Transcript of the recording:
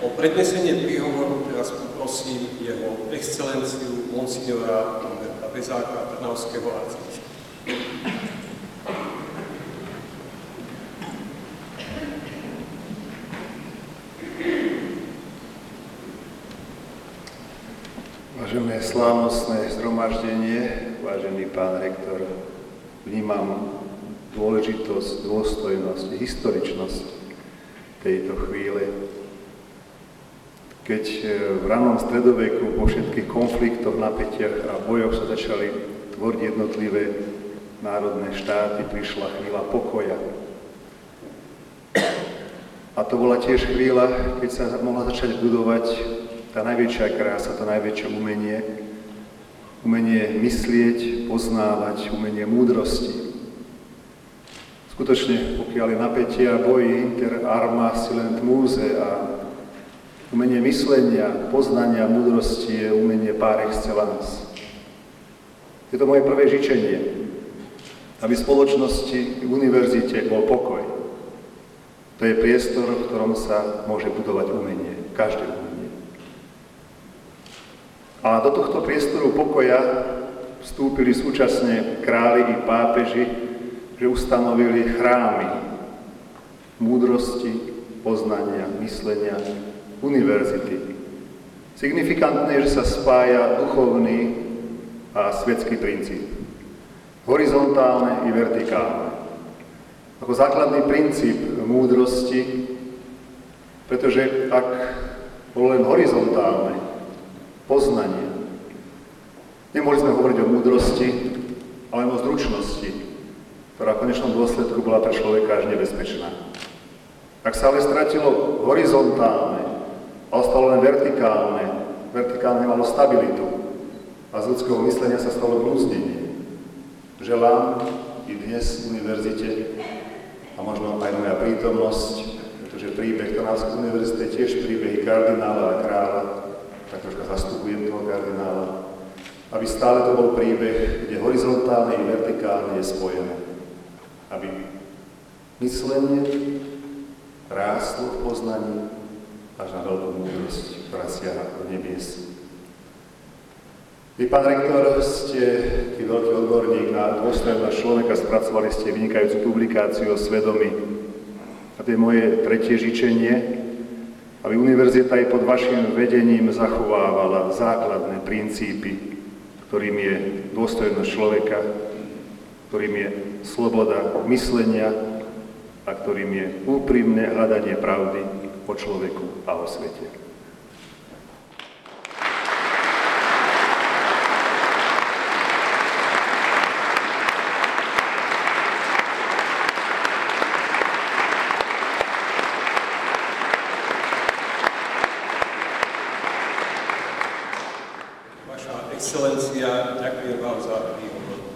O prednesenie príhovoru teraz poprosím jeho excelenciu monsignora Roberta Bezáka, Trnavského arcibiskupa. Vážené slávnostné zhromaždenie, vážený pán rektor, vnímam dôležitosť, dôstojnosť, historičnosť tejto chvíle, keď e, v ranom stredoveku po všetkých konfliktoch, napätiach a bojoch sa začali tvoriť jednotlivé národné štáty, prišla chvíľa pokoja. A to bola tiež chvíľa, keď sa mohla začať budovať tá najväčšia krása, to najväčšie umenie, umenie myslieť, poznávať, umenie múdrosti. Skutočne, pokiaľ je napätie a boji inter arma silent múze a umenie myslenia, poznania, múdrosti je umenie par excellence. Je to moje prvé žičenie, aby spoločnosti, v univerzite bol pokoj. To je priestor, v ktorom sa môže budovať umenie, každé umenie. A do tohto priestoru pokoja vstúpili súčasne králi i pápeži, že ustanovili chrámy múdrosti, poznania, myslenia, univerzity. Signifikantné je, že sa spája duchovný a svetský princíp. Horizontálne i vertikálne. Ako základný princíp múdrosti, pretože ak bolo len horizontálne, poznanie. Nemohli sme hovoriť o múdrosti, ale o zručnosti, ktorá v konečnom dôsledku bola pre človeka až nebezpečná. Ak sa ale stratilo horizontálne a ostalo len vertikálne, vertikálne malo stabilitu a z ľudského myslenia sa stalo blúznenie. Želám i dnes v univerzite a možno aj moja prítomnosť, pretože príbeh Trnavskej univerzity je tiež príbeh kardinála a kráľa, tak troška zastupujem toho kardinála, aby stále to bol príbeh, kde horizontálne i vertikálne je spojené. Aby myslenie rástlo v poznaní až na veľkú múdrosť, ktorá siaha do nebies. Vy, pán rektor, ste tý veľký odborník na dôstojnosť človeka, spracovali ste vynikajúcu publikáciu o svedomí. A to je moje tretie žičenie, aby univerzita aj pod vašim vedením zachovávala základné princípy, ktorým je dôstojnosť človeka, ktorým je sloboda myslenia a ktorým je úprimné hľadanie pravdy o človeku a o svete. Excelencia, ďakujem vám za výhovor.